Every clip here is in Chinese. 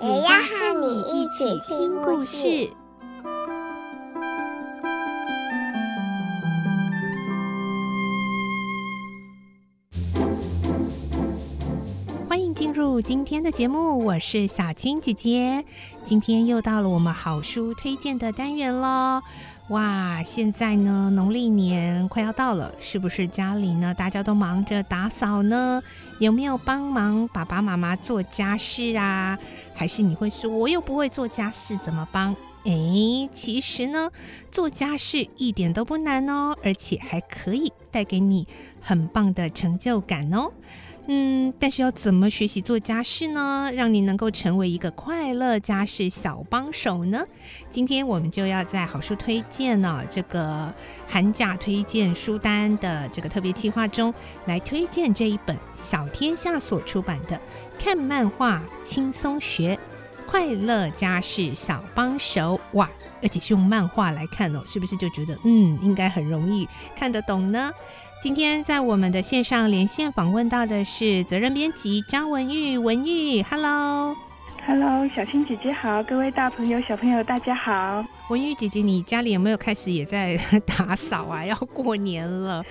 也要和你一起听故事。欢迎进入今天的节目，我是小青姐姐。今天又到了我们好书推荐的单元喽！哇，现在呢，农历年快要到了，是不是家里呢，大家都忙着打扫呢？有没有帮忙爸爸妈妈做家事啊？还是你会说，我又不会做家事，怎么帮？哎，其实呢，做家事一点都不难哦，而且还可以带给你很棒的成就感哦。嗯，但是要怎么学习做家事呢？让你能够成为一个快乐家事小帮手呢？今天我们就要在好书推荐呢，这个寒假推荐书单的这个特别计划中，来推荐这一本小天下所出版的《看漫画轻松学快乐家事小帮手》哇，而且是用漫画来看哦，是不是就觉得嗯，应该很容易看得懂呢？今天在我们的线上连线访问到的是责任编辑张文玉，文玉，Hello，Hello，小青姐姐好，各位大朋友小朋友大家好。文玉姐姐，你家里有没有开始也在 打扫啊？要过年了。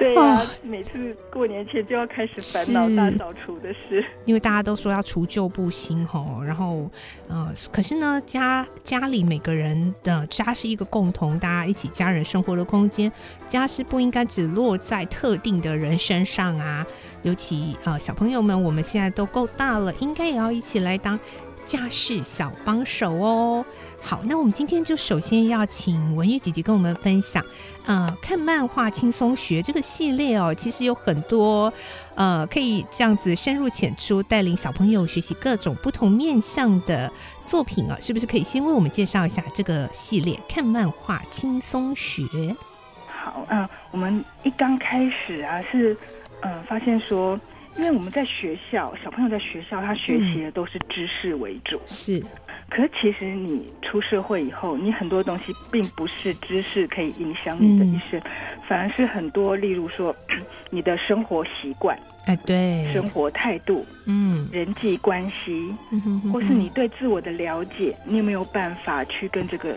对呀、啊，哦、每次过年前就要开始烦恼大扫除的事。因为大家都说要除旧布新吼，然后，呃，可是呢，家家里每个人的家是一个共同大家一起家人生活的空间，家是不应该只落在特定的人身上啊。尤其呃，小朋友们，我们现在都够大了，应该也要一起来当家事小帮手哦。好，那我们今天就首先要请文玉姐姐跟我们分享，呃，看漫画轻松学这个系列哦，其实有很多呃可以这样子深入浅出，带领小朋友学习各种不同面向的作品啊，是不是可以先为我们介绍一下这个系列？看漫画轻松学。好，嗯、我们一刚开始啊，是嗯、呃，发现说。因为我们在学校，小朋友在学校，他学习的都是知识为主。嗯、是，可是其实你出社会以后，你很多东西并不是知识可以影响你的一生，嗯、反而是很多，例如说 你的生活习惯，哎，对，生活态度，嗯，人际关系，嗯、哼哼哼或是你对自我的了解，你有没有办法去跟这个。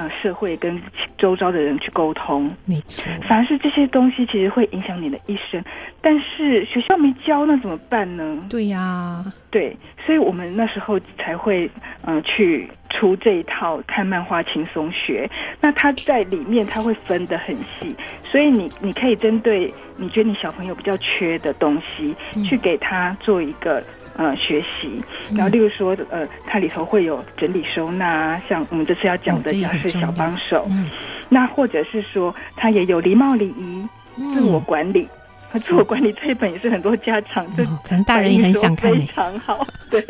呃，社会跟周遭的人去沟通，没错。反而是这些东西其实会影响你的一生，但是学校没教，那怎么办呢？对呀、啊，对，所以我们那时候才会呃去出这一套看漫画轻松学。那它在里面它会分得很细，所以你你可以针对你觉得你小朋友比较缺的东西，嗯、去给他做一个。呃，学习，然后例如说，呃，它里头会有整理收纳，像我们这次要讲的家是小帮手，嗯、那或者是说，它也有礼貌礼仪、嗯、自我管理，和自我管理这一本也是很多家长就可能大人也很想看，非常好，对，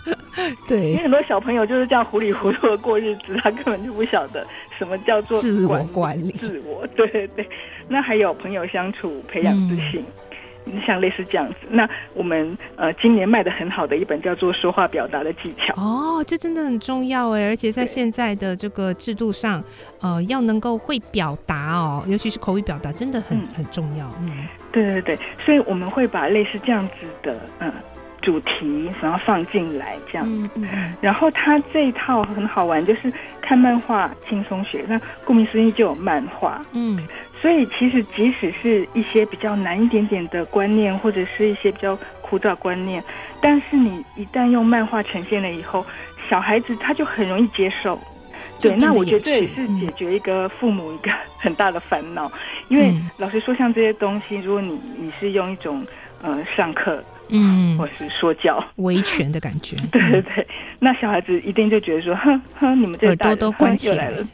对，因为很多小朋友就是这样糊里糊涂的过日子，他根本就不晓得什么叫做自我管理，自我，对对。对，那还有朋友相处，培养自信。嗯像类似这样子，那我们呃今年卖的很好的一本叫做《说话表达的技巧》哦，这真的很重要哎，而且在现在的这个制度上，呃，要能够会表达哦，尤其是口语表达，真的很、嗯、很重要。嗯，对对对，所以我们会把类似这样子的嗯主题然后放进来这样。子，嗯嗯，然后他这一套很好玩，就是看漫画轻松学，那顾名思义就有漫画，嗯。所以，其实即使是一些比较难一点点的观念，或者是一些比较枯燥观念，但是你一旦用漫画呈现了以后，小孩子他就很容易接受。对，那我觉得这也是解决一个父母一个很大的烦恼，嗯、因为老实说，像这些东西，如果你你是用一种呃上课，嗯，或是说教。维权的感觉，对对对，那小孩子一定就觉得说，哼哼，你们这个大人耳朵都关起来了。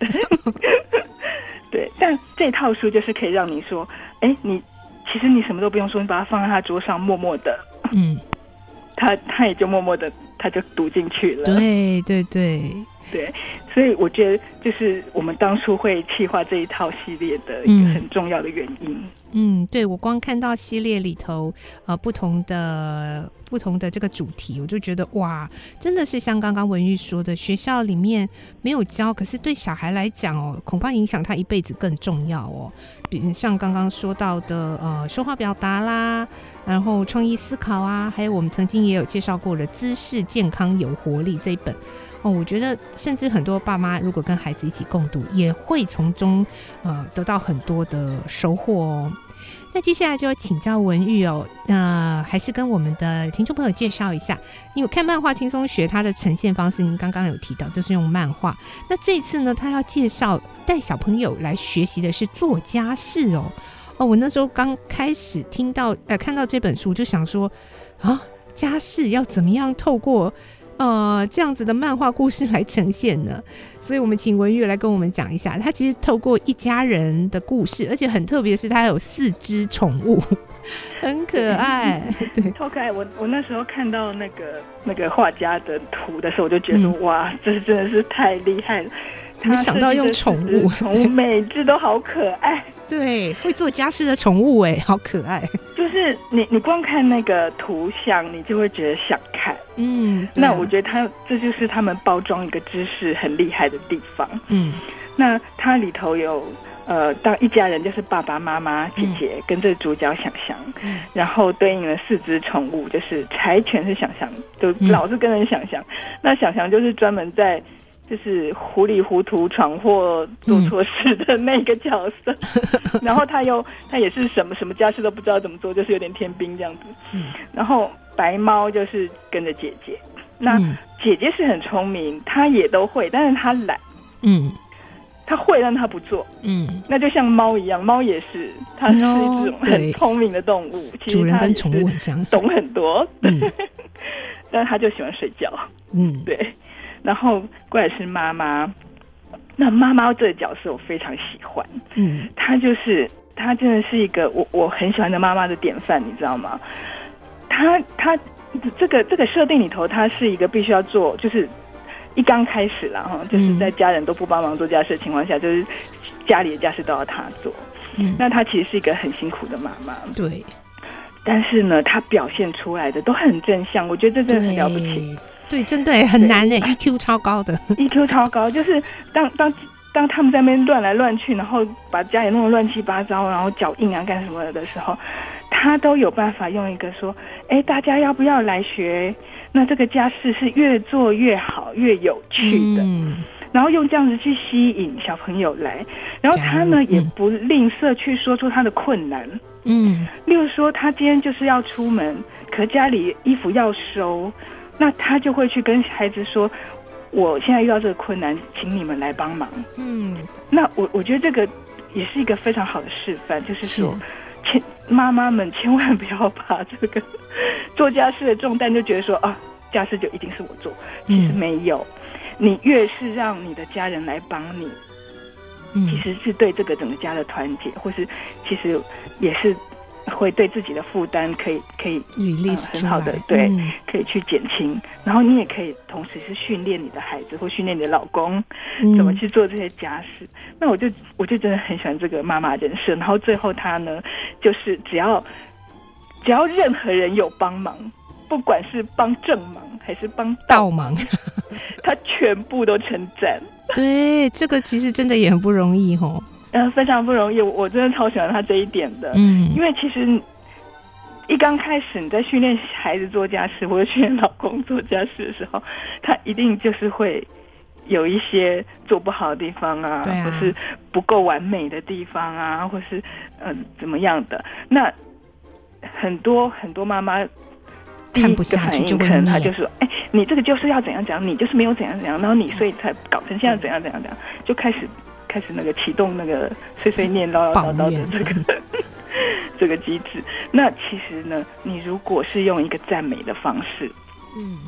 对，但这套书就是可以让你说，哎，你其实你什么都不用说，你把它放在他桌上，默默的，嗯，他他也就默默的他就读进去了。对对对。对，所以我觉得就是我们当初会企划这一套系列的一个很重要的原因。嗯嗯，对，我光看到系列里头，呃，不同的不同的这个主题，我就觉得哇，真的是像刚刚文玉说的，学校里面没有教，可是对小孩来讲哦，恐怕影响他一辈子更重要哦。比如像刚刚说到的，呃，说话表达啦，然后创意思考啊，还有我们曾经也有介绍过的姿势健康有活力这一本。哦，我觉得甚至很多爸妈如果跟孩子一起共读，也会从中呃得到很多的收获哦。那接下来就要请教文玉哦，呃，还是跟我们的听众朋友介绍一下，因为看漫画轻松学它的呈现方式，您刚刚有提到就是用漫画。那这次呢，他要介绍带小朋友来学习的是做家事哦。哦，我那时候刚开始听到呃看到这本书，就想说啊，家事要怎么样透过。呃，这样子的漫画故事来呈现呢，所以我们请文玉来跟我们讲一下。他其实透过一家人的故事，而且很特别的是，他有四只宠物，很可爱，对，超可爱。我我那时候看到那个那个画家的图的时候，我就觉得，嗯、哇，这真的是太厉害了。没想到用宠物，宠物每只都好可爱。对，会做家事的宠物，哎，好可爱。就是你，你光看那个图像，你就会觉得想看。嗯，那我觉得他这就是他们包装一个知识很厉害的地方。嗯，那它里头有呃，当一家人就是爸爸妈妈、姐姐跟这主角想象，嗯、然后对应了四只宠物，就是柴犬是想象，就老是跟人想象。嗯、那想象就是专门在。就是糊里糊涂闯祸做错事的那个角色，嗯、然后他又他也是什么什么家事都不知道怎么做，就是有点天兵这样子。嗯、然后白猫就是跟着姐姐，那姐姐是很聪明，她也都会，但是她懒。嗯，她会，但她不做。嗯，那就像猫一样，猫也是，它是一种很聪明的动物。其实主人跟宠物很像，懂很多。嗯，但是他就喜欢睡觉。嗯，对。然后过来是妈妈，那妈妈这个角色我非常喜欢，嗯，她就是她真的是一个我我很喜欢的妈妈的典范，你知道吗？她她这个这个设定里头，她是一个必须要做，就是一刚开始啦哈，就是在家人都不帮忙做家事的情况下，就是家里的家事都要她做，嗯，那她其实是一个很辛苦的妈妈，对，但是呢，她表现出来的都很正向，我觉得这真的很了不起。对，真的很难诶，EQ 超高的，EQ 超高，就是当当当他们在那边乱来乱去，然后把家里弄得乱七八糟，然后脚印啊干什么的时候，他都有办法用一个说，哎，大家要不要来学？那这个家事是越做越好，越有趣的，嗯、然后用这样子去吸引小朋友来，然后他呢、嗯、也不吝啬去说出他的困难，嗯，例如说他今天就是要出门，可家里衣服要收。那他就会去跟孩子说：“我现在遇到这个困难，请你们来帮忙。”嗯，那我我觉得这个也是一个非常好的示范，就是说，千妈妈们千万不要把这个 做家事的重担就觉得说啊，家事就一定是我做，其实没有，你越是让你的家人来帮你，其实是对这个整个家的团结，或是其实也是。会对自己的负担可以可以、呃、很好的对，嗯、可以去减轻，然后你也可以同时是训练你的孩子或训练你的老公、嗯、怎么去做这些家事。那我就我就真的很喜欢这个妈妈人生。然后最后她呢，就是只要只要任何人有帮忙，不管是帮正忙还是帮倒忙，他 全部都称赞。对，这个其实真的也很不容易哦。呃，非常不容易，我真的超喜欢他这一点的。嗯，因为其实一刚开始你在训练孩子做家事，或者训练老公做家事的时候，他一定就是会有一些做不好的地方啊，啊或是不够完美的地方啊，或是嗯、呃、怎么样的。那很多很多妈妈看不下去，就可能他就说：“哎、欸，你这个就是要怎样怎样，你就是没有怎样怎样，然后你所以才搞成现在怎样怎样怎样，就开始。”开始那个启动那个碎碎念唠唠叨叨的这个 这个机制。那其实呢，你如果是用一个赞美的方式，嗯，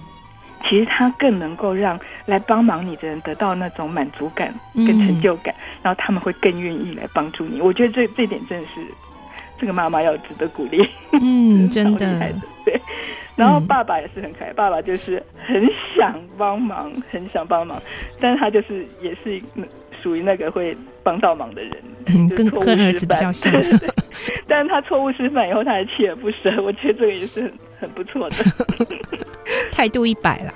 其实它更能够让来帮忙你的人得到那种满足感跟成就感，嗯、然后他们会更愿意来帮助你。我觉得这这点真的是这个妈妈要值得鼓励。嗯，真的，对。然后爸爸也是很可爱，爸爸就是很想帮忙，很想帮忙，但是他就是也是属于那个会帮到忙的人，嗯，跟跟儿子比较像。但是他错误示范以后，他还锲而不舍，我觉得这个也是很很不错的，态度一百啦。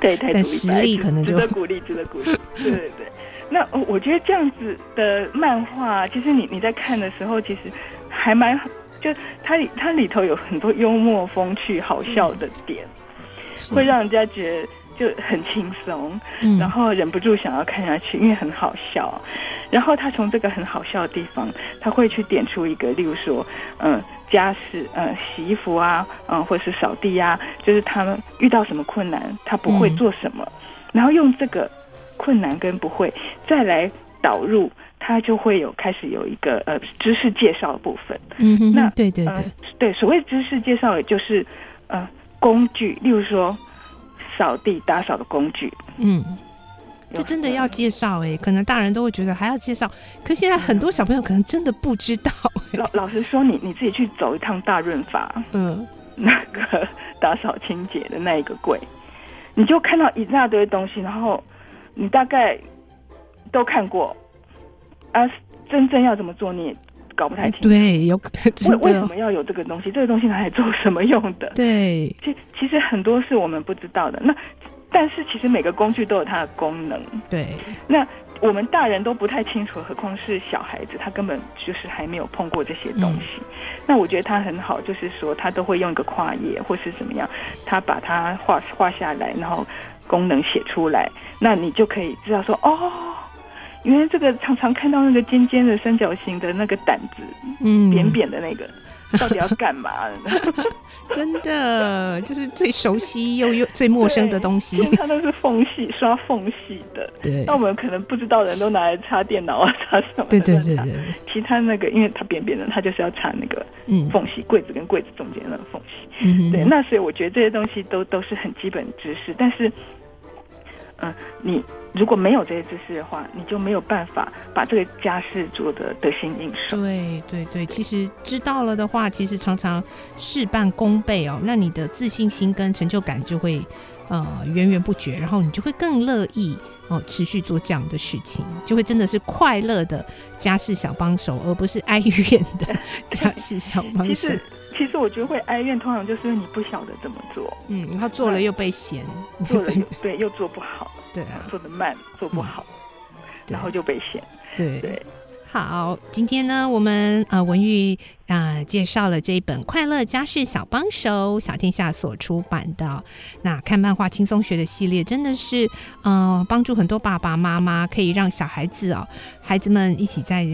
对，态度一百，但实力可能就值得鼓励，值得鼓励。对对对，那我觉得这样子的漫画，其实你你在看的时候，其实还蛮，就它里它里头有很多幽默风趣、好笑的点，嗯、会让人家觉得就很轻松，嗯、然后忍不住想要看下去，因为很好笑。然后他从这个很好笑的地方，他会去点出一个，例如说，嗯，家事，嗯，洗衣服啊，嗯，或者是扫地呀、啊，就是他们遇到什么困难，他不会做什么，嗯、然后用这个困难跟不会再来导入，他就会有开始有一个呃知识介绍的部分。嗯哼，那对对对、呃、对，所谓知识介绍，也就是呃工具，例如说扫地打扫的工具，嗯。这真的要介绍哎、欸，可能大人都会觉得还要介绍，可现在很多小朋友可能真的不知道、欸。老老实说，你你自己去走一趟大润发，嗯，那个打扫清洁的那一个柜，你就看到一大堆东西，然后你大概都看过，啊，真正要怎么做你也搞不太清楚。对，有 为为什么要有这个东西？这个东西拿来做什么用的？对，其其实很多是我们不知道的。那。但是其实每个工具都有它的功能，对。那我们大人都不太清楚，何况是小孩子，他根本就是还没有碰过这些东西。嗯、那我觉得他很好，就是说他都会用一个跨页或是怎么样，他把它画画下来，然后功能写出来，那你就可以知道说，哦，因为这个常常看到那个尖尖的三角形的那个胆子，嗯，扁扁的那个。到底要干嘛？真的就是最熟悉又又最陌生的东西。通常都是缝隙刷缝隙的。对。那我们可能不知道的人都拿来插电脑啊，插什么？对对对对。其他那个，因为它扁扁的，它就是要插那个缝隙，柜子跟柜子中间的缝隙。嗯。对，那所以我觉得这些东西都都是很基本知识，但是。嗯，你如果没有这些知识的话，你就没有办法把这个家事做得得心应手。对对对，其实知道了的话，其实常常事半功倍哦，那你的自信心跟成就感就会呃源源不绝，然后你就会更乐意哦、呃、持续做这样的事情，就会真的是快乐的家事小帮手，而不是哀怨的 家事小帮手。其实其实我觉得会哀怨，通常就是因为你不晓得怎么做，嗯，然后做了又被嫌，做了又对又做不好，对啊，做的慢，做不好，嗯、然后就被嫌，对对。好，今天呢，我们呃文玉那、介绍了这一本《快乐家事小帮手》，小天下所出版的。那看漫画轻松学的系列，真的是呃帮助很多爸爸妈妈，可以让小孩子哦，孩子们一起在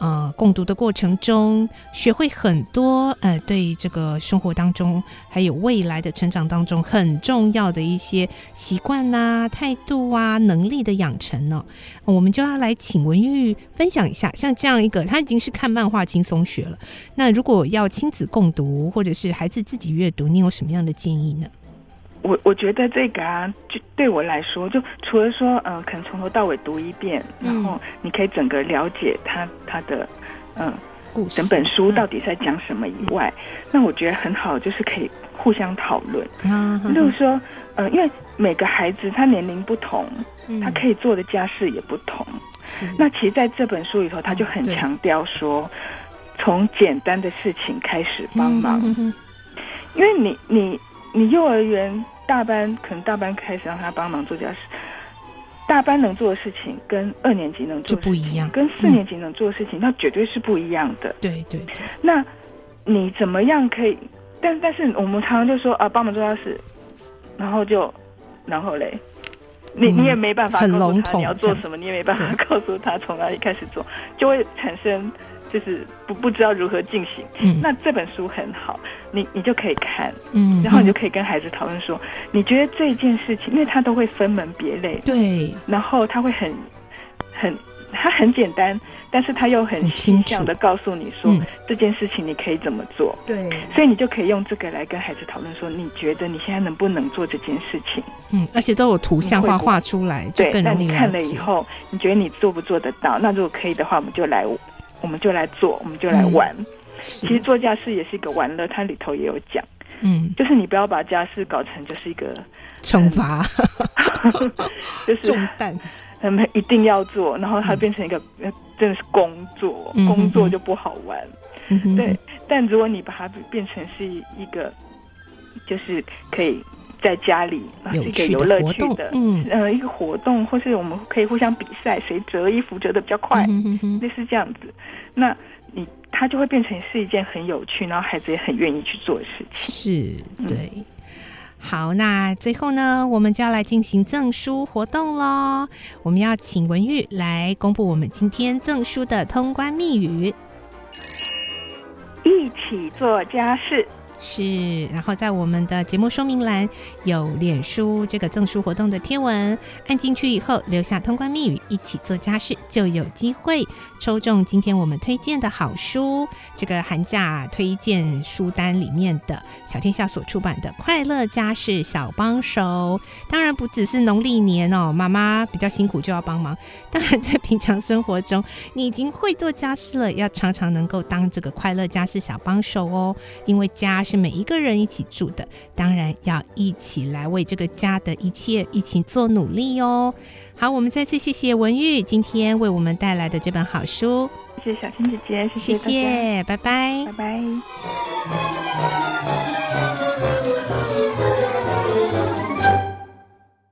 呃共读的过程中，学会很多呃对这个生活当中还有未来的成长当中很重要的一些习惯啊、态度啊、能力的养成呢、我们就要来请文玉分享一下。像这样一个，他已经是看漫画轻松学了。那如果要亲子共读，或者是孩子自己阅读，你有什么样的建议呢？我我觉得这个啊，就对我来说，就除了说，嗯、呃，可能从头到尾读一遍，然后你可以整个了解他他的，嗯、呃，故事整本书到底在讲什么以外，嗯、那我觉得很好，就是可以互相讨论。嗯，例如说，呃，因为每个孩子他年龄不同，他可以做的家事也不同。那其实在这本书里头，他就很强调说，从简单的事情开始帮忙，因为你你你幼儿园大班可能大班开始让他帮忙做家事，大班能做的事情跟二年级能做的事情不一样，跟四年级能做的事情那绝对是不一样的。对对。那你怎么样可以？但但是我们常常就说啊，帮忙做家事，然后就然后嘞。你你也没办法告诉他你要做什么，你也没办法告诉他从哪里开始做，就会产生就是不不知道如何进行。嗯，那这本书很好，你你就可以看，嗯，然后你就可以跟孩子讨论说，你觉得这件事情，因为他都会分门别类，对，然后他会很很。他很简单，但是他又很清楚的告诉你说，这件事情你可以怎么做。对，所以你就可以用这个来跟孩子讨论说，你觉得你现在能不能做这件事情？嗯，而且都有图像化画出来，对，那你看了以后，你觉得你做不做得到？那如果可以的话，我们就来，我们就来做，我们就来玩。其实做家事也是一个玩乐，它里头也有讲。嗯，就是你不要把家事搞成就是一个惩罚，就是重担，他们一定要做，然后它变成一个真的是工作，嗯、工作就不好玩。嗯、对，但如果你把它变成是一个，就是可以。在家里啊，是一个有乐趣的，嗯，呃，一个活动，或是我们可以互相比赛，谁折衣服折的比较快，嗯哼哼，类似这样子。那你他就会变成是一件很有趣，然后孩子也很愿意去做的事情。是，对。嗯、好，那最后呢，我们就要来进行赠书活动喽。我们要请文玉来公布我们今天赠书的通关密语：一起做家事。是，然后在我们的节目说明栏有脸书这个赠书活动的贴文，按进去以后留下通关密语，一起做家事就有机会抽中今天我们推荐的好书。这个寒假推荐书单里面的小天下所出版的《快乐家事小帮手》，当然不只是农历年哦，妈妈比较辛苦就要帮忙。当然在平常生活中，你已经会做家事了，要常常能够当这个快乐家事小帮手哦，因为家。是每一个人一起住的，当然要一起来为这个家的一切一起做努力哦。好，我们再次谢谢文玉今天为我们带来的这本好书，谢谢小青姐姐，谢谢，谢谢，拜拜，拜拜。